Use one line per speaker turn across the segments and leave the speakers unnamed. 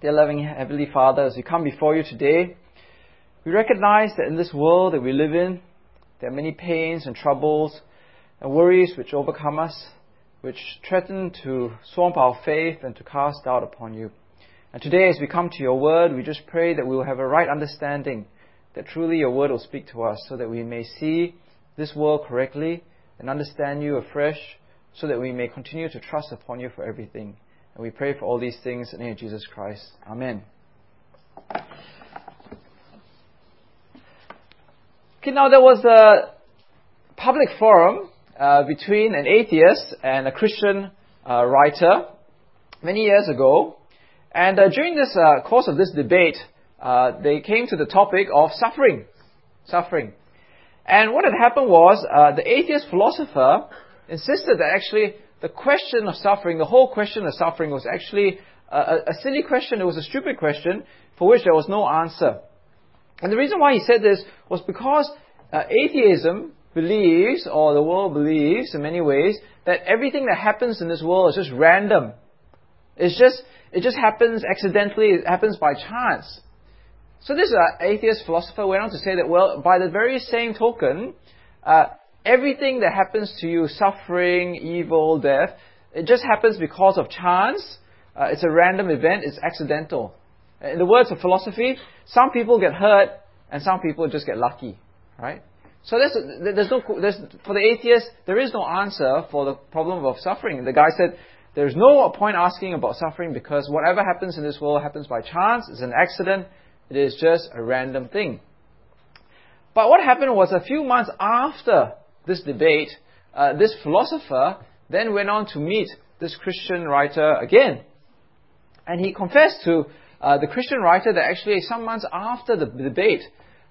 Dear loving Heavenly Father, as we come before you today, we recognize that in this world that we live in, there are many pains and troubles and worries which overcome us, which threaten to swamp our faith and to cast doubt upon you. And today, as we come to your word, we just pray that we will have a right understanding, that truly your word will speak to us, so that we may see this world correctly and understand you afresh, so that we may continue to trust upon you for everything. And we pray for all these things in the name of Jesus Christ. Amen. Okay, now there was a public forum uh, between an atheist and a Christian uh, writer many years ago. And uh, during this uh, course of this debate, uh, they came to the topic of suffering. Suffering. And what had happened was uh, the atheist philosopher insisted that actually the question of suffering, the whole question of suffering was actually a, a silly question. It was a stupid question for which there was no answer. And the reason why he said this was because uh, atheism believes, or the world believes in many ways, that everything that happens in this world is just random. It's just, it just happens accidentally, it happens by chance. So this uh, atheist philosopher went on to say that, well, by the very same token, uh, everything that happens to you, suffering, evil, death, it just happens because of chance. Uh, it's a random event. It's accidental. In the words of philosophy, some people get hurt and some people just get lucky, right? So there's, there's no, there's, for the atheist, there is no answer for the problem of suffering. The guy said, there's no point asking about suffering because whatever happens in this world happens by chance. It's an accident. It is just a random thing. But what happened was a few months after this debate, uh, this philosopher then went on to meet this Christian writer again. And he confessed to uh, the Christian writer that actually some months after the debate,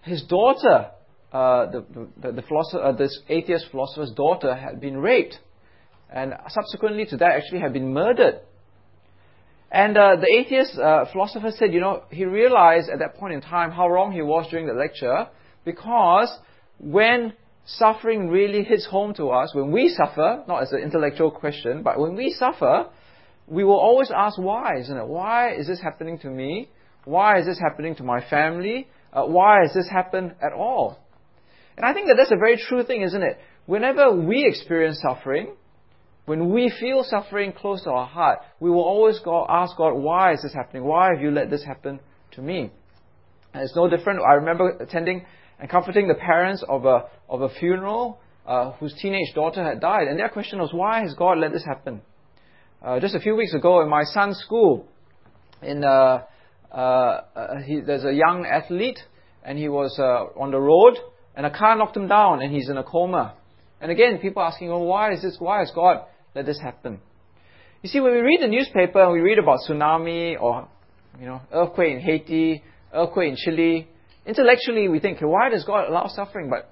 his daughter, uh, the, the, the philosopher, uh, this atheist philosopher's daughter, had been raped. And subsequently to that, actually had been murdered. And uh, the atheist uh, philosopher said, you know, he realized at that point in time how wrong he was during the lecture because when suffering really hits home to us, when we suffer, not as an intellectual question, but when we suffer, we will always ask why, isn't it? Why is this happening to me? Why is this happening to my family? Uh, why has this happened at all? And I think that that's a very true thing, isn't it? Whenever we experience suffering, when we feel suffering close to our heart, we will always go ask God, why is this happening? Why have you let this happen to me? And it's no different. I remember attending and comforting the parents of a, of a funeral uh, whose teenage daughter had died. And their question was, why has God let this happen? Uh, just a few weeks ago in my son's school, in, uh, uh, uh he, there's a young athlete, and he was uh, on the road, and a car knocked him down, and he's in a coma. And again, people asking, well, why is this? Why has God let this happen? You see, when we read the newspaper and we read about tsunami or you know earthquake in Haiti, earthquake in Chile, Intellectually, we think, why does God allow suffering? But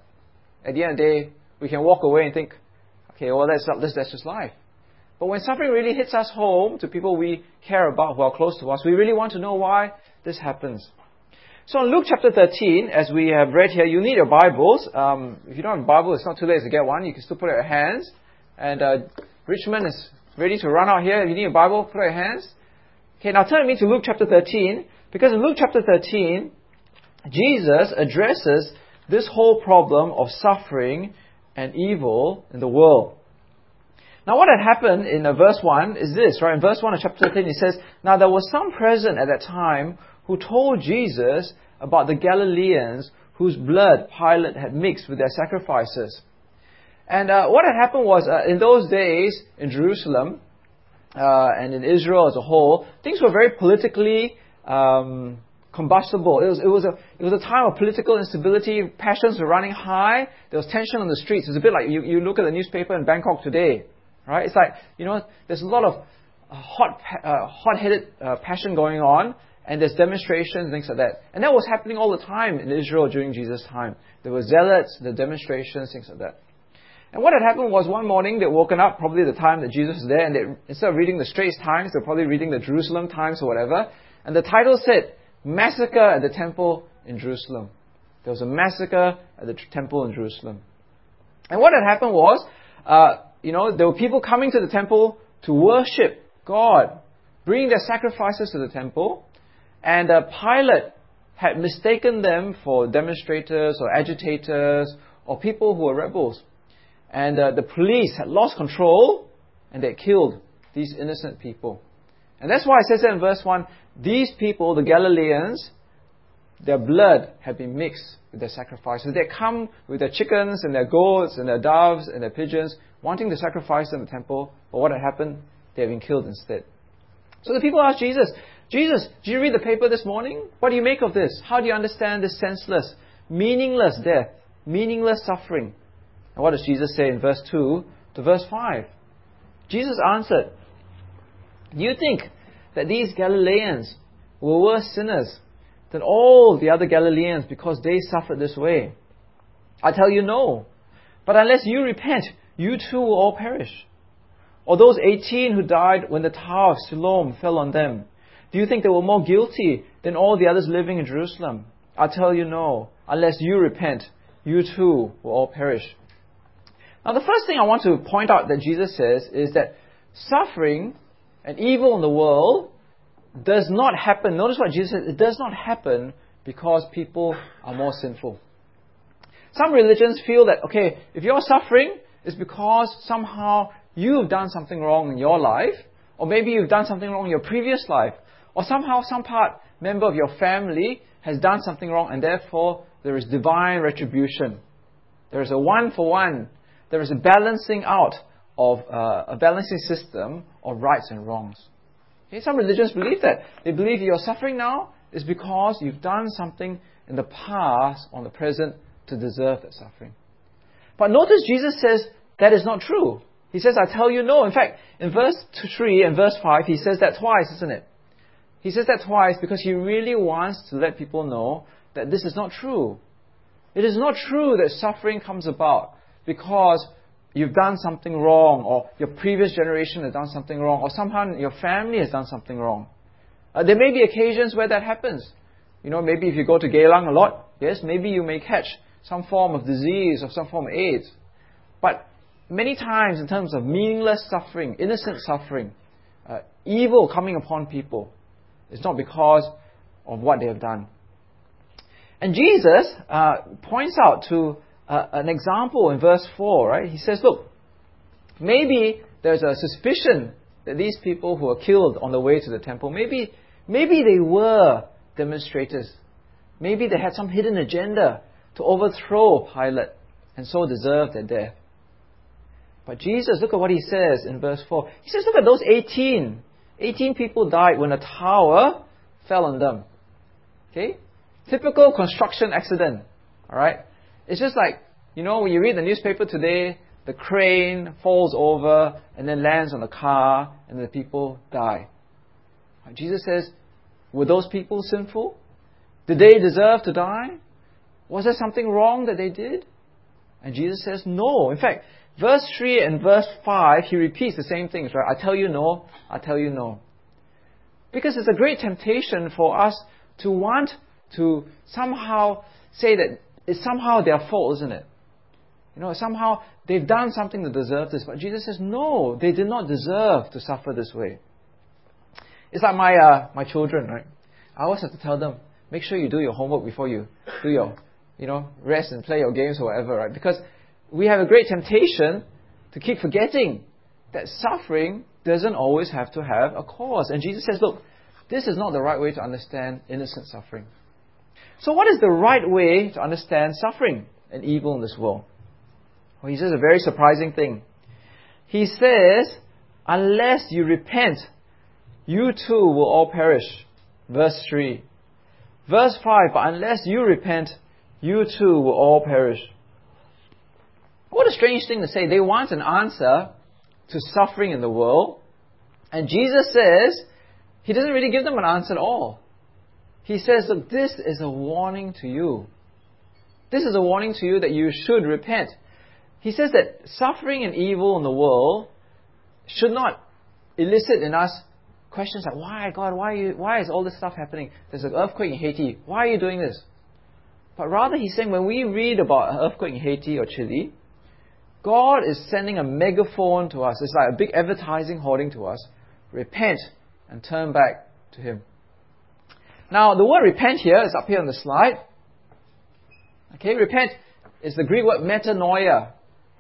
at the end of the day, we can walk away and think, okay, well, that's, that's, that's just life. But when suffering really hits us home to people we care about who are close to us, we really want to know why this happens. So in Luke chapter 13, as we have read here, you need your Bibles. Um, if you don't have a Bible, it's not too late to get one. You can still put it in your hands. And uh, Richmond is ready to run out here. If you need a Bible, put it in your hands. Okay, now turn me to Luke chapter 13, because in Luke chapter 13, Jesus addresses this whole problem of suffering and evil in the world. Now, what had happened in uh, verse 1 is this, right? In verse 1 of chapter 13, he says, Now there was some present at that time who told Jesus about the Galileans whose blood Pilate had mixed with their sacrifices. And uh, what had happened was, uh, in those days in Jerusalem uh, and in Israel as a whole, things were very politically um, combustible. It was, it was, a, it was a time of political instability. Passions were running high. There was tension on the streets. It's a bit like you, you look at the newspaper in Bangkok today, right? It's like, you know, there's a lot of uh, hot, uh, hot-headed uh, passion going on, and there's demonstrations things like that. And that was happening all the time in Israel during Jesus' time. There were zealots, the demonstrations, things like that. And what had happened was one morning they'd woken up, probably the time that Jesus was there, and they, instead of reading the Straits Times, they're probably reading the Jerusalem Times or whatever. And the title said, massacre at the temple in Jerusalem. There was a massacre at the temple in Jerusalem. And what had happened was, uh, you know, there were people coming to the temple to worship God, bringing their sacrifices to the temple. And uh, Pilate had mistaken them for demonstrators or agitators or people who were rebels. And uh, the police had lost control and they killed these innocent people. And that's why it says in verse 1 these people, the Galileans, their blood had been mixed with their sacrifices. They come with their chickens and their goats and their doves and their pigeons, wanting to sacrifice in the temple. But what had happened? They had been killed instead. So the people asked Jesus, Jesus, did you read the paper this morning? What do you make of this? How do you understand this senseless, meaningless death, meaningless suffering? And what does Jesus say in verse 2 to verse 5? Jesus answered, Do you think that these Galileans were worse sinners than all the other Galileans because they suffered this way? I tell you no. But unless you repent, you too will all perish. Or those 18 who died when the Tower of Siloam fell on them, do you think they were more guilty than all the others living in Jerusalem? I tell you no. Unless you repent, you too will all perish. Now, the first thing I want to point out that Jesus says is that suffering and evil in the world does not happen. Notice what Jesus says it does not happen because people are more sinful. Some religions feel that, okay, if you're suffering, it's because somehow you've done something wrong in your life, or maybe you've done something wrong in your previous life, or somehow some part member of your family has done something wrong, and therefore there is divine retribution. There is a one for one there is a balancing out of uh, a balancing system of rights and wrongs. Okay, some religions believe that. They believe you're suffering now is because you've done something in the past or in the present to deserve that suffering. But notice Jesus says that is not true. He says, I tell you no. In fact, in verse 3 and verse 5, he says that twice, isn't it? He says that twice because he really wants to let people know that this is not true. It is not true that suffering comes about because you've done something wrong, or your previous generation has done something wrong, or somehow your family has done something wrong. Uh, there may be occasions where that happens. You know, maybe if you go to Geylang a lot, yes, maybe you may catch some form of disease or some form of AIDS. But many times, in terms of meaningless suffering, innocent suffering, uh, evil coming upon people, it's not because of what they have done. And Jesus uh, points out to uh, an example in verse 4, right? He says, look, maybe there's a suspicion that these people who were killed on the way to the temple, maybe, maybe they were demonstrators. Maybe they had some hidden agenda to overthrow Pilate and so deserve their death. But Jesus, look at what he says in verse 4. He says, look at those 18. 18 people died when a tower fell on them. Okay? Typical construction accident. Alright? It's just like, you know, when you read the newspaper today, the crane falls over and then lands on the car and the people die. Jesus says, were those people sinful? Did they deserve to die? Was there something wrong that they did? And Jesus says, no. In fact, verse 3 and verse 5, he repeats the same things, right? I tell you no, I tell you no. Because it's a great temptation for us to want to somehow say that it's somehow their fault, isn't it? You know, somehow they've done something to deserve this. But Jesus says, no, they did not deserve to suffer this way. It's like my, uh, my children, right? I always have to tell them, make sure you do your homework before you do your, you know, rest and play your games or whatever, right? Because we have a great temptation to keep forgetting that suffering doesn't always have to have a cause. And Jesus says, look, this is not the right way to understand innocent suffering. So, what is the right way to understand suffering and evil in this world? Well, he says a very surprising thing. He says, Unless you repent, you too will all perish. Verse 3. Verse 5 But unless you repent, you too will all perish. What a strange thing to say. They want an answer to suffering in the world. And Jesus says, He doesn't really give them an answer at all. He says, Look, this is a warning to you. This is a warning to you that you should repent. He says that suffering and evil in the world should not elicit in us questions like, why, God, why, you, why is all this stuff happening? There's an earthquake in Haiti. Why are you doing this? But rather, he's saying when we read about an earthquake in Haiti or Chile, God is sending a megaphone to us. It's like a big advertising hoarding to us. Repent and turn back to Him. Now, the word repent here is up here on the slide. Okay, repent is the Greek word metanoia.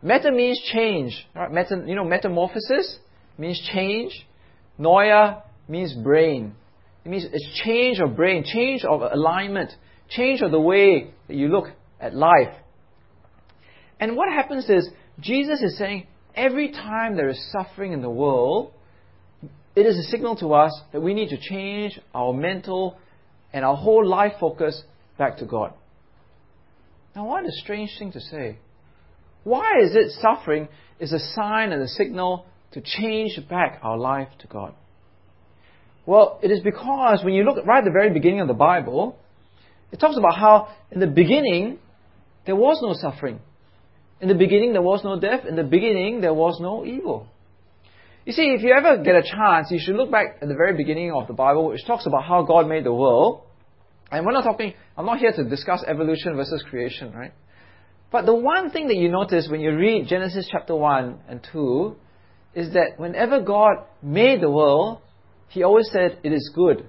Meta means change. Right? Meta, you know, metamorphosis means change. Noia means brain. It means it's change of brain, change of alignment, change of the way that you look at life. And what happens is, Jesus is saying, every time there is suffering in the world, it is a signal to us that we need to change our mental and our whole life focus back to God. Now, what a strange thing to say. Why is it suffering is a sign and a signal to change back our life to God? Well, it is because when you look right at the very beginning of the Bible, it talks about how in the beginning there was no suffering. In the beginning there was no death. In the beginning there was no evil. You see, if you ever get a chance, you should look back at the very beginning of the Bible, which talks about how God made the world. And we're not talking, I'm not here to discuss evolution versus creation, right? But the one thing that you notice when you read Genesis chapter 1 and 2 is that whenever God made the world, He always said, It is good.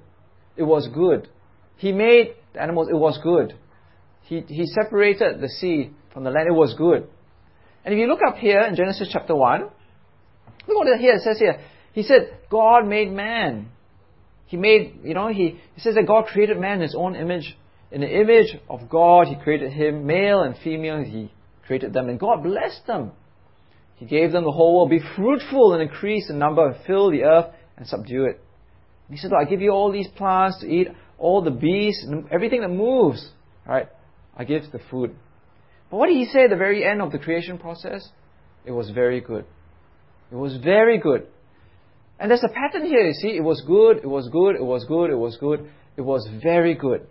It was good. He made the animals, it was good. He, he separated the sea from the land, it was good. And if you look up here in Genesis chapter 1, look what it here it says here. He said, God made man. He made, you know, he, he says that God created man in his own image. In the image of God, he created him, male and female, he created them, and God blessed them. He gave them the whole world. Be fruitful and increase in number, and fill the earth and subdue it. And he said, I give you all these plants to eat, all the beasts, and everything that moves. Right? I give the food. But what did he say at the very end of the creation process? It was very good. It was very good. And there's a pattern here, you see. It was good, it was good, it was good, it was good, it was very good.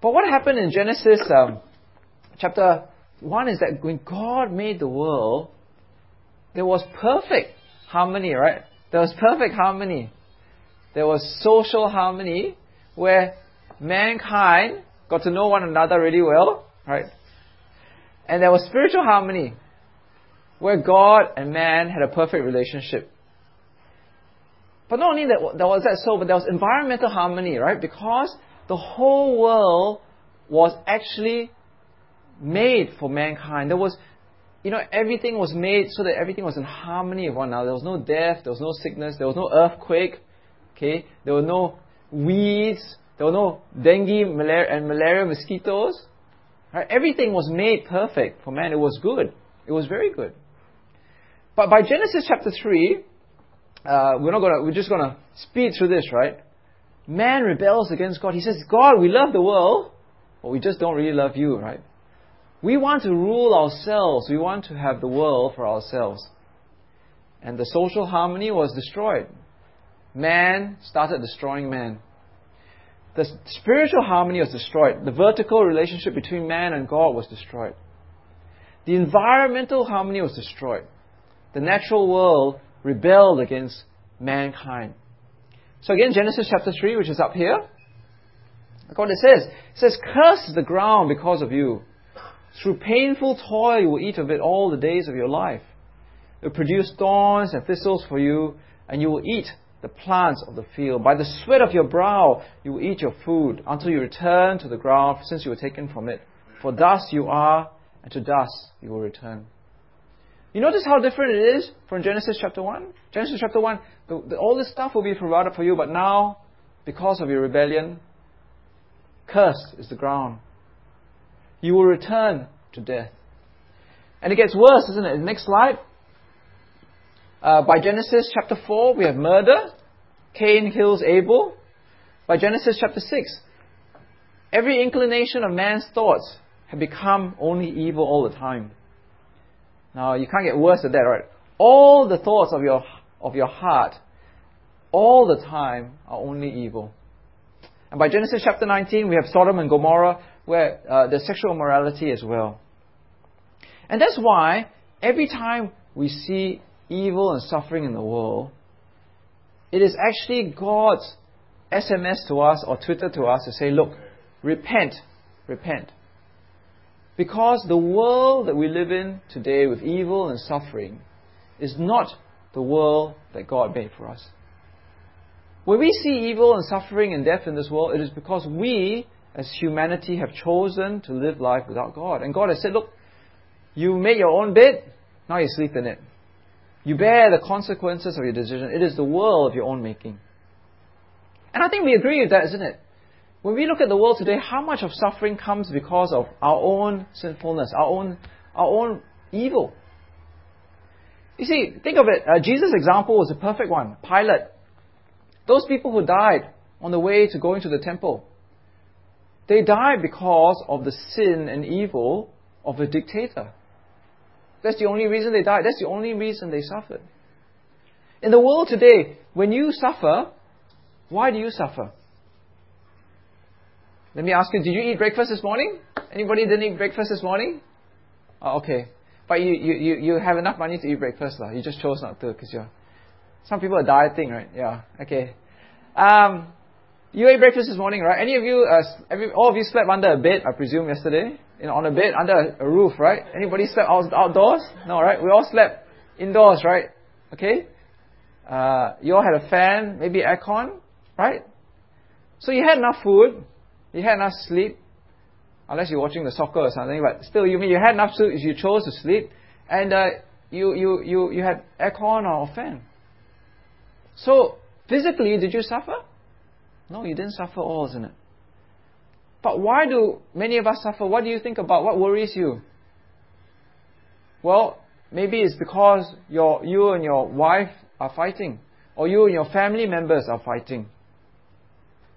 But what happened in Genesis um, chapter 1 is that when God made the world, there was perfect harmony, right? There was perfect harmony. There was social harmony where mankind got to know one another really well, right? And there was spiritual harmony where God and man had a perfect relationship. But not only that, there was that so, but there was environmental harmony, right? Because the whole world was actually made for mankind. There was, you know, everything was made so that everything was in harmony with one another. There was no death, there was no sickness, there was no earthquake, okay? There were no weeds, there were no dengue malaria, and malaria mosquitoes. Right? Everything was made perfect for man. It was good. It was very good. But by Genesis chapter 3, uh, we're not gonna, we're just gonna speed through this, right? Man rebels against God. He says, God, we love the world, but we just don't really love you, right? We want to rule ourselves. We want to have the world for ourselves. And the social harmony was destroyed. Man started destroying man. The spiritual harmony was destroyed. The vertical relationship between man and God was destroyed. The environmental harmony was destroyed. The natural world rebelled against mankind. So again, Genesis chapter 3, which is up here. Look what it says. It says, Curse the ground because of you. Through painful toil you will eat of it all the days of your life. It will produce thorns and thistles for you, and you will eat the plants of the field. By the sweat of your brow you will eat your food until you return to the ground, since you were taken from it. For dust you are, and to dust you will return. You notice how different it is from Genesis chapter 1? Genesis chapter 1, the, the, all this stuff will be provided for you, but now, because of your rebellion, cursed is the ground. You will return to death. And it gets worse, isn't it? Next slide. Uh, by Genesis chapter 4, we have murder. Cain kills Abel. By Genesis chapter 6, every inclination of man's thoughts have become only evil all the time. Now, you can't get worse than that, right? All the thoughts of your, of your heart, all the time, are only evil. And by Genesis chapter 19, we have Sodom and Gomorrah, where uh, there's sexual morality as well. And that's why every time we see evil and suffering in the world, it is actually God's SMS to us or Twitter to us to say, look, repent, repent. Because the world that we live in today with evil and suffering is not the world that God made for us. When we see evil and suffering and death in this world, it is because we, as humanity, have chosen to live life without God. And God has said, look, you made your own bed, now you sleep in it. You bear the consequences of your decision. It is the world of your own making. And I think we agree with that, isn't it? When we look at the world today, how much of suffering comes because of our own sinfulness, our own, our own evil? You see, think of it. Uh, Jesus' example was a perfect one. Pilate. Those people who died on the way to going to the temple, they died because of the sin and evil of a dictator. That's the only reason they died. That's the only reason they suffered. In the world today, when you suffer, why do you suffer? Let me ask you, did you eat breakfast this morning? Anybody didn't eat breakfast this morning? Oh, okay. But you, you, you, you have enough money to eat breakfast, lah. You just chose not to because you're. Some people are dieting, right? Yeah. Okay. Um, you ate breakfast this morning, right? Any of you, uh, every, all of you slept under a bed, I presume, yesterday? You know, on a bed, under a roof, right? Anybody slept out, outdoors? No, right? We all slept indoors, right? Okay? Uh, you all had a fan, maybe aircon, right? So you had enough food, you had enough sleep, unless you're watching the soccer or something, but still, you mean you had enough sleep, you chose to sleep, and uh, you, you, you, you had aircon or fan. So, physically, did you suffer? No, you didn't suffer all, isn't it? But why do many of us suffer? What do you think about? What worries you? Well, maybe it's because your, you and your wife are fighting, or you and your family members are fighting.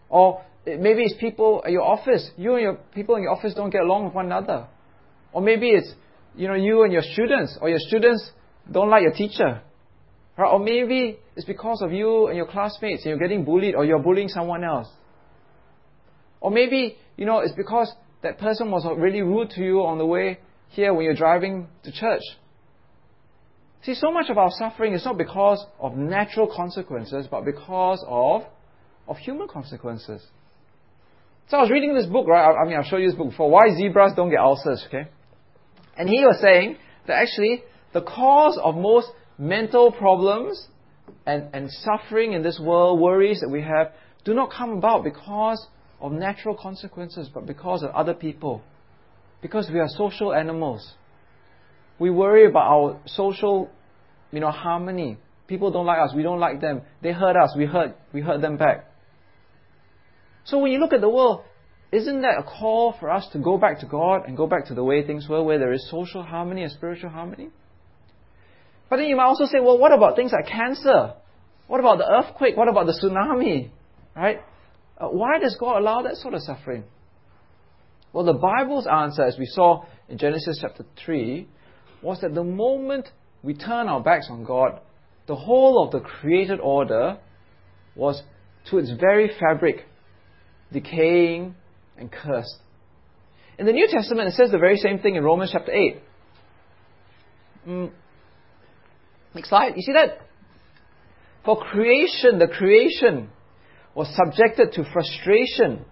Or maybe it's people at your office. You and your people in your office don't get along with one another. Or maybe it's you know you and your students, or your students don't like your teacher. Right? Or maybe it's because of you and your classmates and you're getting bullied or you're bullying someone else. Or maybe, you know, it's because that person was really rude to you on the way here when you're driving to church. See, so much of our suffering is not because of natural consequences, but because of, of human consequences. So I was reading this book, right? I, I mean, I've shown you this book before. Why zebras don't get ulcers, okay? And he was saying that actually the cause of most mental problems and, and suffering in this world, worries that we have, do not come about because of natural consequences, but because of other people. Because we are social animals. We worry about our social, you know, harmony. People don't like us, we don't like them. They hurt us, we hurt, we hurt them back. So when you look at the world, isn't that a call for us to go back to God and go back to the way things were, where there is social harmony and spiritual harmony? But then you might also say, well, what about things like cancer? What about the earthquake? What about the tsunami? Right? Uh, why does God allow that sort of suffering? Well, the Bible's answer, as we saw in Genesis chapter 3, was that the moment we turn our backs on God, the whole of the created order was to its very fabric decaying, and cursed. In the New Testament, it says the very same thing in Romans chapter 8. Mm. Next slide. You see that? For creation, the creation was subjected to frustration,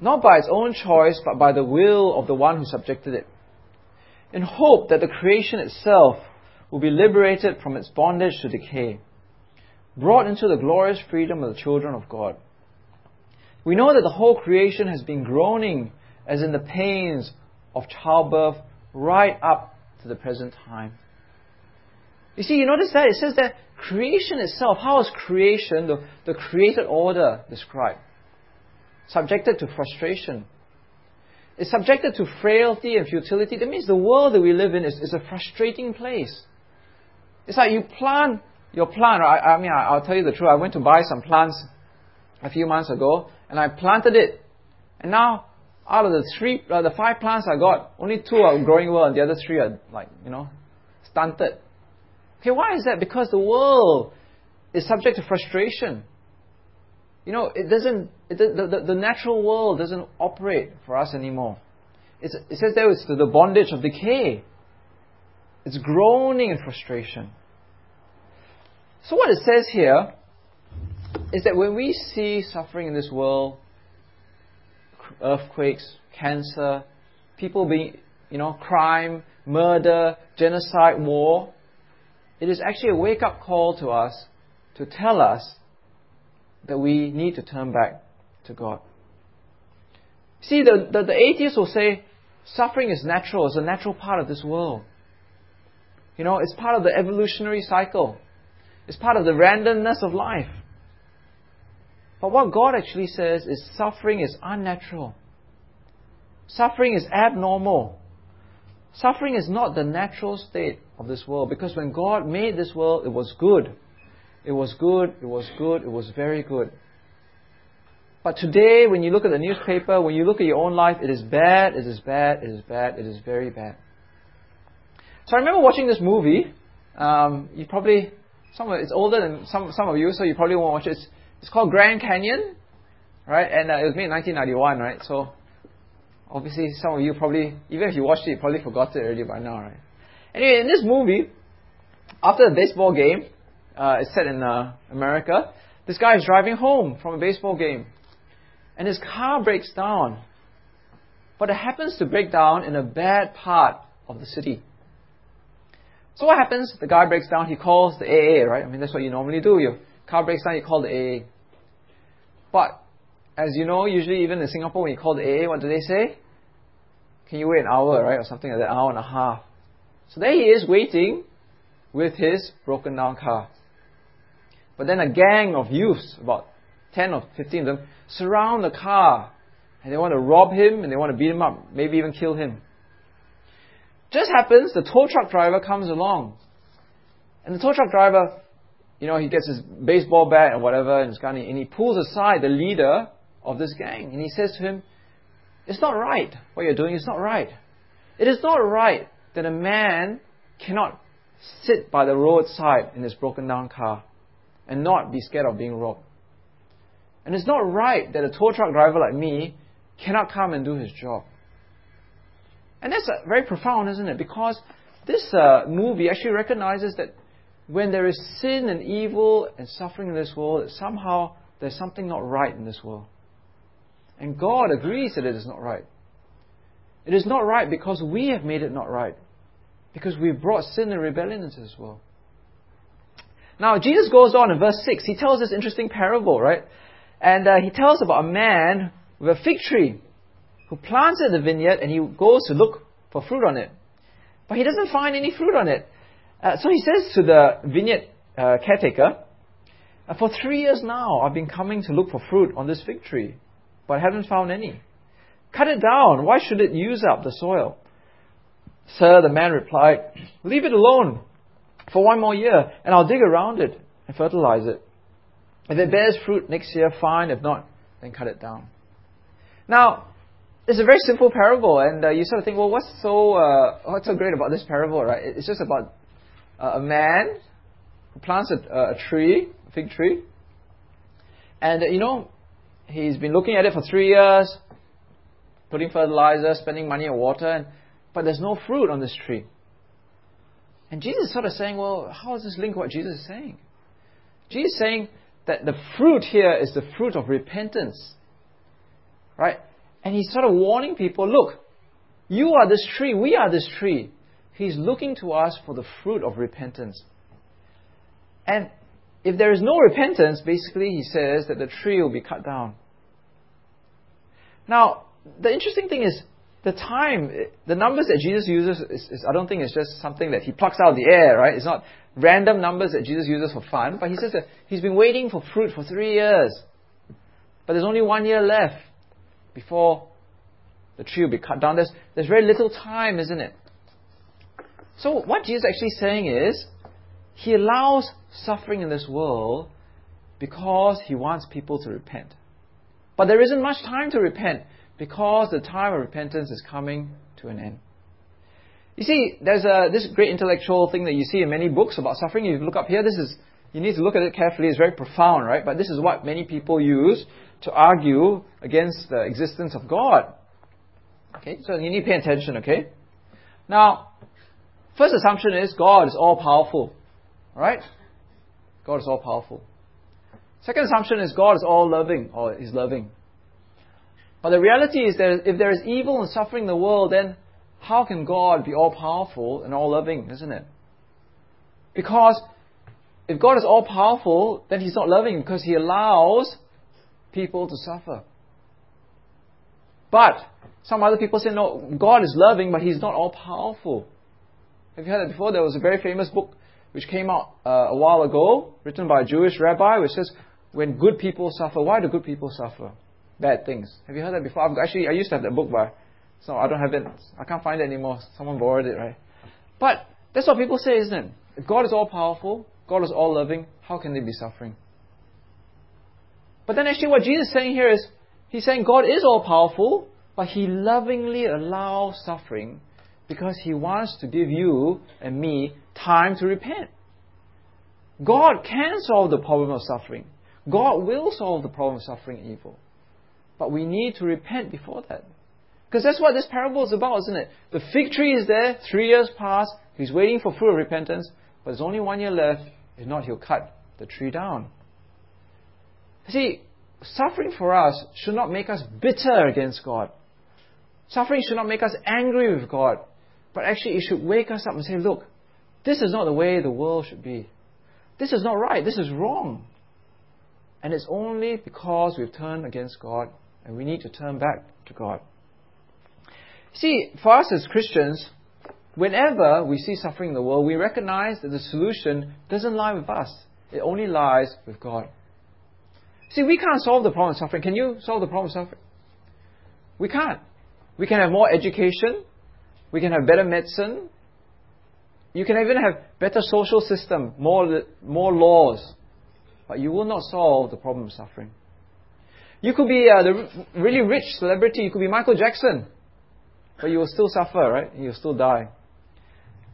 not by its own choice, but by the will of the one who subjected it, in hope that the creation itself will be liberated from its bondage to decay, brought into the glorious freedom of the children of God. We know that the whole creation has been groaning as in the pains of childbirth right up to the present time. You see, you notice that? It says that creation itself, how is creation, the, the created order, described? Subjected to frustration. It's subjected to frailty and futility. That means the world that we live in is, is a frustrating place. It's like you plant your plant. I, I mean, I, I'll tell you the truth. I went to buy some plants a few months ago, and I planted it. And now, out of the three, uh, the five plants I got, only two are growing well, and the other three are like, you know, stunted. Okay, why is that? Because the world is subject to frustration. You know, it doesn't, it, the, the, the natural world doesn't operate for us anymore. It's, it says there it's the bondage of decay. It's groaning in frustration. So what it says here is that when we see suffering in this world, earthquakes, cancer, people being, you know, crime, murder, genocide, war, it is actually a wake up call to us to tell us that we need to turn back to God. See, the, the, the atheists will say suffering is natural, it's a natural part of this world. You know, it's part of the evolutionary cycle. It's part of the randomness of life. But what God actually says is suffering is unnatural. Suffering is abnormal. Suffering is not the natural state of this world because when God made this world, it was good. It was good, it was good, it was very good. But today, when you look at the newspaper, when you look at your own life, it is bad, it is bad, it is bad, it is very bad. So I remember watching this movie. Um, you probably, some of, it's older than some, some of you, so you probably won't watch it. It's, it's called Grand Canyon, right? And uh, it was made in 1991, right? So obviously, some of you probably, even if you watched it, you probably forgot it already by now, right? Anyway, in this movie, after a baseball game, uh, it's set in uh, America, this guy is driving home from a baseball game and his car breaks down. But it happens to break down in a bad part of the city. So what happens? The guy breaks down, he calls the AA, right? I mean, that's what you normally do. Your car breaks down, you call the AA. But, as you know, usually even in Singapore, when you call the AA, what do they say? Can you wait an hour, right? Or something like that, hour and a half. So there he is waiting with his broken down car. But then a gang of youths, about 10 or 15 of them, surround the car and they want to rob him and they want to beat him up, maybe even kill him. Just happens the tow truck driver comes along. And the tow truck driver, you know, he gets his baseball bat or whatever and his gun and he pulls aside the leader of this gang and he says to him, It's not right. What you're doing is not right. It is not right that a man cannot sit by the roadside in his broken down car and not be scared of being robbed. And it's not right that a tow truck driver like me cannot come and do his job. And that's uh, very profound, isn't it? Because this uh, movie actually recognizes that when there is sin and evil and suffering in this world, somehow there's something not right in this world. And God agrees that it is not right. It is not right because we have made it not right. Because we've brought sin and rebellion into this world. Now, Jesus goes on in verse 6. He tells this interesting parable, right? And uh, he tells about a man with a fig tree who planted the vineyard and he goes to look for fruit on it. But he doesn't find any fruit on it. Uh, so he says to the vineyard uh, caretaker, uh, For three years now I've been coming to look for fruit on this fig tree, but I haven't found any. Cut it down. Why should it use up the soil? Sir, the man replied, Leave it alone for one more year, and I'll dig around it and fertilize it. If it bears fruit next year, fine. If not, then cut it down. Now, it's a very simple parable, and uh, you sort of think, well, what's so uh, what's so great about this parable, right? It's just about uh, a man who plants a, a, tree, a fig tree, and uh, you know, he's been looking at it for three years, putting fertilizer, spending money on water, and, but there's no fruit on this tree. And Jesus is sort of saying, well, how does this link what Jesus is saying? Jesus is saying, that the fruit here is the fruit of repentance. Right? And he's sort of warning people look, you are this tree, we are this tree. He's looking to us for the fruit of repentance. And if there is no repentance, basically, he says that the tree will be cut down. Now, the interesting thing is, the time, the numbers that Jesus uses, is, is, I don't think it's just something that he plucks out of the air, right? It's not random numbers that Jesus uses for fun, but he says that he's been waiting for fruit for three years. But there's only one year left before the tree will be cut down. There's, there's very little time, isn't it? So what Jesus is actually saying is, he allows suffering in this world because he wants people to repent. But there isn't much time to repent because the time of repentance is coming to an end. You see, there's a, this great intellectual thing that you see in many books about suffering. You look up here, this is, you need to look at it carefully. It's very profound, right? But this is what many people use to argue against the existence of God. Okay, so you need to pay attention, okay? Now, first assumption is God is all powerful. Right? God is all powerful. Second assumption is God is all loving, or is loving. But the reality is that if there is evil and suffering in the world, then how can God be all powerful and all loving, isn't it? Because if God is all powerful, then He's not loving because He allows people to suffer. But some other people say, no, God is loving, but He's not all powerful. Have you heard that before? There was a very famous book which came out uh, a while ago, written by a Jewish rabbi, which says, when good people suffer, why do good people suffer? Bad things. Have you heard that before? I've, actually, I used to have that book, but so I don't have it. I can't find it anymore. Someone borrowed it, right? But that's what people say, isn't it? If God is all powerful, God is all loving, how can they be suffering? But then actually what Jesus is saying here is, He's saying God is all powerful, but He lovingly allows suffering because He wants to give you and me time to repent. God can solve the problem of suffering. God will solve the problem of suffering and evil. But we need to repent before that. Because that's what this parable is about, isn't it? The fig tree is there, three years pass, he's waiting for fruit of repentance, but there's only one year left. If not, he'll cut the tree down. See, suffering for us should not make us bitter against God. Suffering should not make us angry with God. But actually, it should wake us up and say, look, this is not the way the world should be. This is not right. This is wrong. And it's only because we've turned against God and we need to turn back to God. See, for us as Christians, whenever we see suffering in the world, we recognize that the solution doesn't lie with us. It only lies with God. See, we can't solve the problem of suffering. Can you solve the problem of suffering? We can't. We can have more education. We can have better medicine. You can even have better social system, more, more laws. But you will not solve the problem of suffering. You could be uh, the really rich celebrity. You could be Michael Jackson. But you will still suffer, right? You'll still die.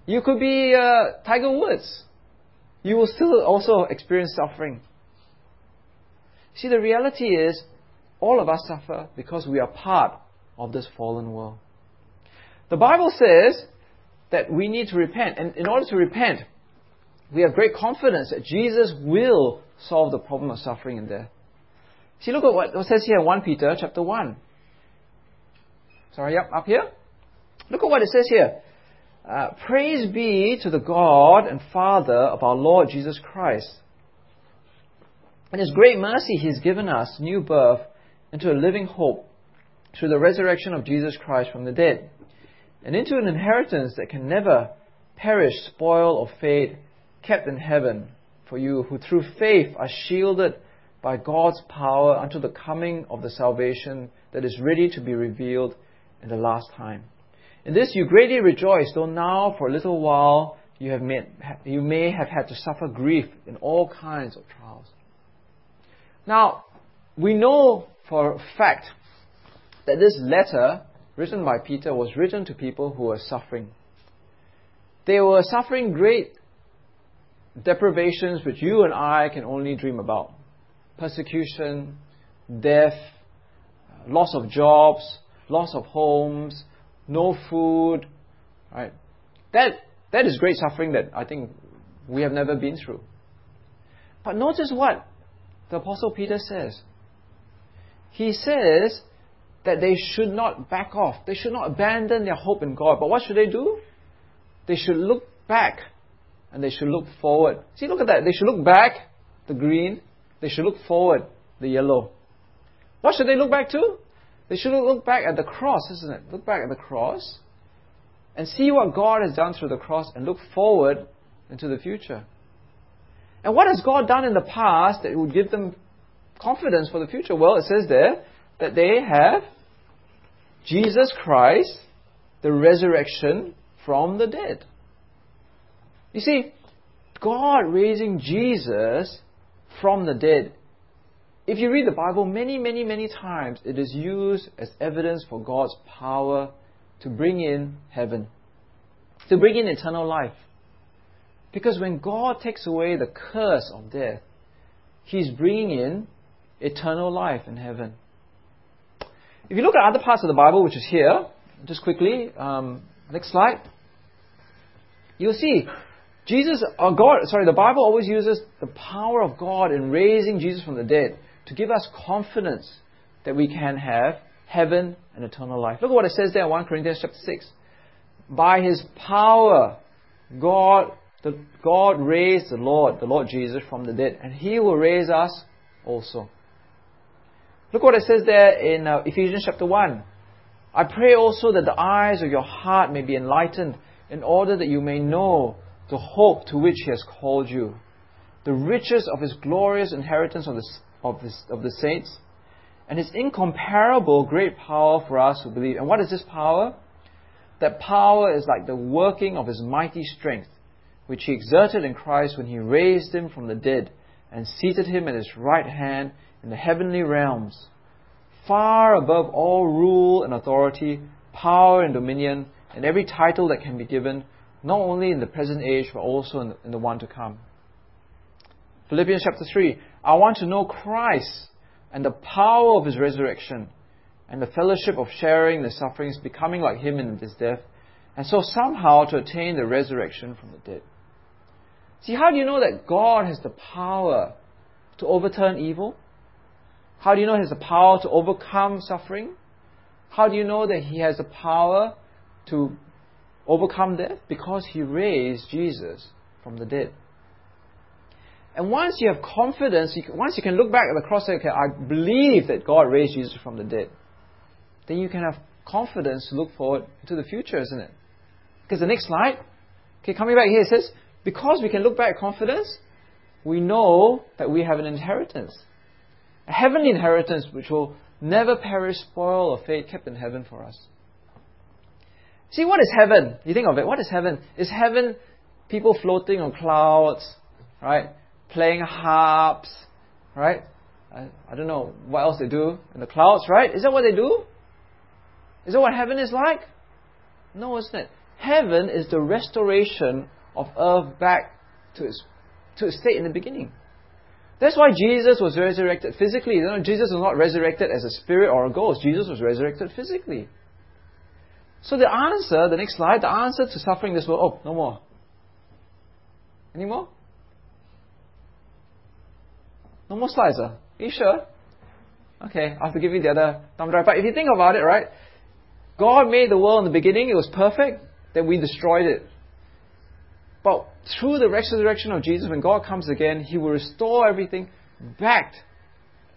You could be uh, Tiger Woods. You will still also experience suffering. See, the reality is, all of us suffer because we are part of this fallen world. The Bible says that we need to repent, and in order to repent, we have great confidence that Jesus will solve the problem of suffering and death. See, look at what it says here in 1 Peter chapter 1. Sorry, yep, up here. Look at what it says here. Uh, Praise be to the God and Father of our Lord Jesus Christ. In His great mercy, He has given us new birth into a living hope through the resurrection of Jesus Christ from the dead, and into an inheritance that can never perish, spoil, or fade, kept in heaven for you, who through faith are shielded by God's power until the coming of the salvation that is ready to be revealed in the last time. In this you greatly rejoice, though now for a little while you, have made, you may have had to suffer grief in all kinds of trials. Now, we know for a fact that this letter written by Peter was written to people who were suffering. They were suffering great deprivations which you and I can only dream about persecution, death, loss of jobs, loss of homes, no food, right? That, that is great suffering that I think we have never been through. But notice what the Apostle Peter says. He says that they should not back off. They should not abandon their hope in God. But what should they do? They should look back and they should look forward. See, look at that. They should look back, the green. They should look forward, the yellow. What should they look back to? They should look back at the cross, isn't it? Look back at the cross and see what God has done through the cross and look forward into the future. And what has God done in the past that would give them confidence for the future? Well, it says there that they have Jesus Christ, the resurrection from the dead. You see, God raising Jesus from the dead if you read the Bible many, many, many times, it is used as evidence for God's power to bring in heaven, to bring in eternal life. Because when God takes away the curse of death, He's bringing in eternal life in heaven. If you look at other parts of the Bible, which is here, just quickly, um, next slide, you'll see Jesus, or God, sorry, the Bible always uses the power of God in raising Jesus from the dead to give us confidence that we can have heaven and eternal life. Look at what it says there in 1 Corinthians chapter 6. By his power, God the God raised the Lord, the Lord Jesus, from the dead, and He will raise us also. Look what it says there in uh, Ephesians chapter 1. I pray also that the eyes of your heart may be enlightened, in order that you may know the hope to which He has called you, the riches of His glorious inheritance of the, of, His, of the saints, and His incomparable great power for us who believe. And what is this power? That power is like the working of His mighty strength which he exerted in Christ when he raised him from the dead and seated him at his right hand in the heavenly realms, far above all rule and authority, power and dominion, and every title that can be given, not only in the present age, but also in the, in the one to come. Philippians chapter 3 I want to know Christ and the power of his resurrection and the fellowship of sharing the sufferings, becoming like him in his death, and so somehow to attain the resurrection from the dead. See, how do you know that God has the power to overturn evil? How do you know He has the power to overcome suffering? How do you know that He has the power to overcome death? Because He raised Jesus from the dead. And once you have confidence, you can, once you can look back at the cross and say, okay, I believe that God raised Jesus from the dead, then you can have confidence to look forward to the future, isn't it? Because the next slide, okay, coming back here, it says, because we can look back with confidence, we know that we have an inheritance. A heavenly inheritance which will never perish, spoil, or fade, kept in heaven for us. See, what is heaven? You think of it. What is heaven? Is heaven people floating on clouds, right? Playing harps, right? I, I don't know what else they do in the clouds, right? Is that what they do? Is that what heaven is like? No, isn't it? Heaven is the restoration of earth back to its, to its state in the beginning. That's why Jesus was resurrected physically. You know, Jesus was not resurrected as a spirit or a ghost. Jesus was resurrected physically. So the answer, the next slide, the answer to suffering this world, oh, no more. Any more? No more slides, uh? Are you sure? Okay, I have to give you the other thumb drive. But if you think about it, right, God made the world in the beginning, it was perfect, then we destroyed it. But through the resurrection of Jesus, when God comes again, He will restore everything back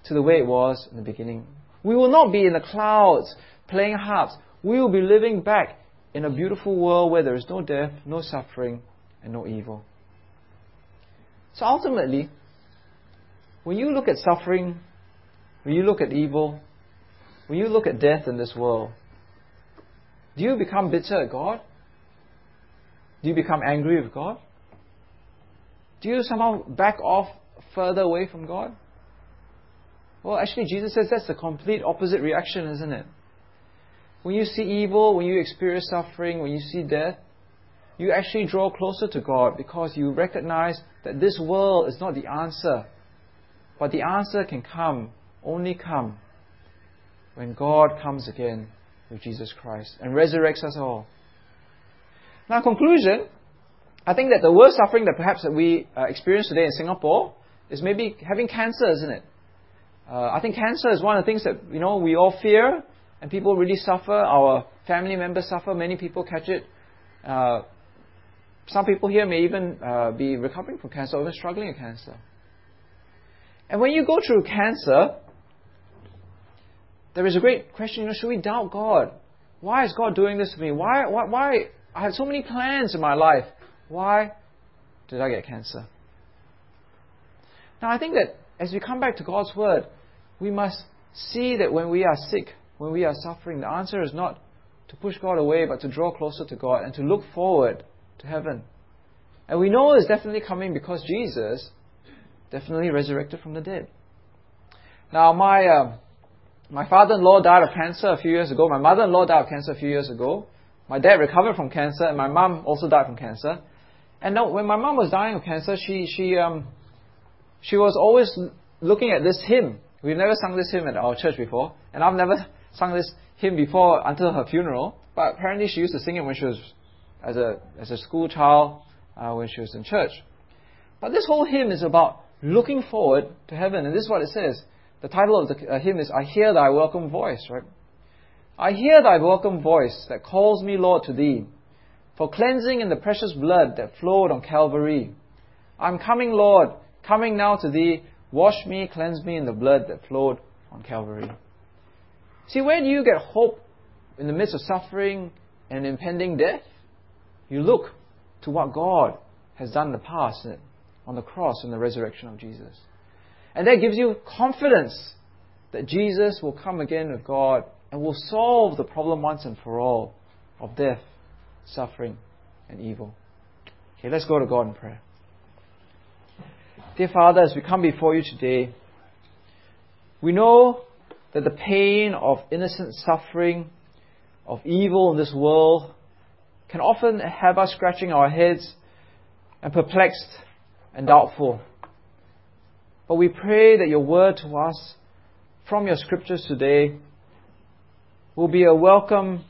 to the way it was in the beginning. We will not be in the clouds playing harps. We will be living back in a beautiful world where there is no death, no suffering, and no evil. So ultimately, when you look at suffering, when you look at evil, when you look at death in this world, do you become bitter at God? Do you become angry with God? Do you somehow back off further away from God? Well, actually, Jesus says that's the complete opposite reaction, isn't it? When you see evil, when you experience suffering, when you see death, you actually draw closer to God because you recognize that this world is not the answer. But the answer can come, only come, when God comes again with Jesus Christ and resurrects us all. Now, conclusion, I think that the worst suffering that perhaps that we uh, experience today in Singapore is maybe having cancer, isn't it? Uh, I think cancer is one of the things that you know we all fear, and people really suffer. Our family members suffer. Many people catch it. Uh, some people here may even uh, be recovering from cancer or even struggling with cancer. And when you go through cancer, there is a great question: you know, should we doubt God? Why is God doing this to me? Why, why, why I had so many plans in my life. Why did I get cancer? Now, I think that as we come back to God's Word, we must see that when we are sick, when we are suffering, the answer is not to push God away, but to draw closer to God and to look forward to heaven. And we know it's definitely coming because Jesus definitely resurrected from the dead. Now, my, uh, my father in law died of cancer a few years ago. My mother in law died of cancer a few years ago. My dad recovered from cancer, and my mom also died from cancer. And now, when my mom was dying of cancer, she she um she was always looking at this hymn. We've never sung this hymn at our church before, and I've never sung this hymn before until her funeral. But apparently, she used to sing it when she was as a as a school child uh, when she was in church. But this whole hymn is about looking forward to heaven, and this is what it says. The title of the uh, hymn is "I Hear Thy Welcome Voice." Right? I hear thy welcome voice that calls me, Lord, to thee. for cleansing in the precious blood that flowed on Calvary. I'm coming, Lord, coming now to thee. Wash me, cleanse me in the blood that flowed on Calvary. See, where do you get hope in the midst of suffering and impending death? You look to what God has done in the past eh, on the cross and the resurrection of Jesus. And that gives you confidence that Jesus will come again with God and will solve the problem once and for all of death, suffering, and evil. Okay, let's go to God in prayer. Dear Father, as we come before you today, we know that the pain of innocent suffering, of evil in this world, can often have us scratching our heads and perplexed and doubtful. But we pray that your word to us from your scriptures today will be a welcome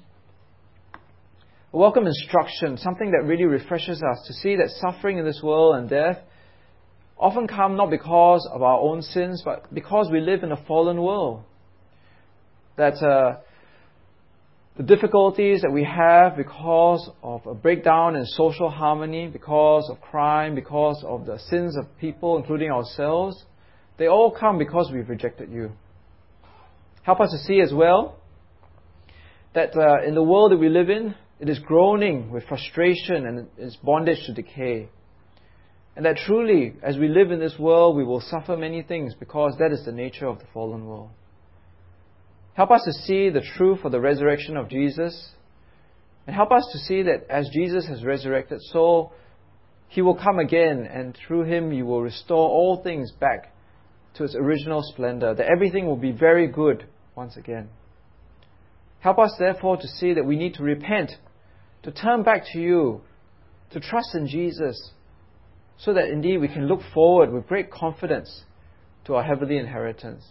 a welcome instruction, something that really refreshes us to see that suffering in this world and death often come not because of our own sins, but because we live in a fallen world. That uh, the difficulties that we have because of a breakdown in social harmony, because of crime, because of the sins of people, including ourselves, they all come because we've rejected you. Help us to see as well that uh, in the world that we live in, it is groaning with frustration and its bondage to decay. And that truly, as we live in this world, we will suffer many things because that is the nature of the fallen world. Help us to see the truth of the resurrection of Jesus. And help us to see that as Jesus has resurrected, so he will come again, and through him you will restore all things back to its original splendor, that everything will be very good once again. Help us, therefore, to see that we need to repent, to turn back to you, to trust in Jesus, so that indeed we can look forward with great confidence to our heavenly inheritance.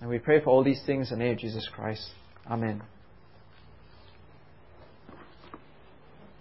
And we pray for all these things in the name of Jesus Christ. Amen.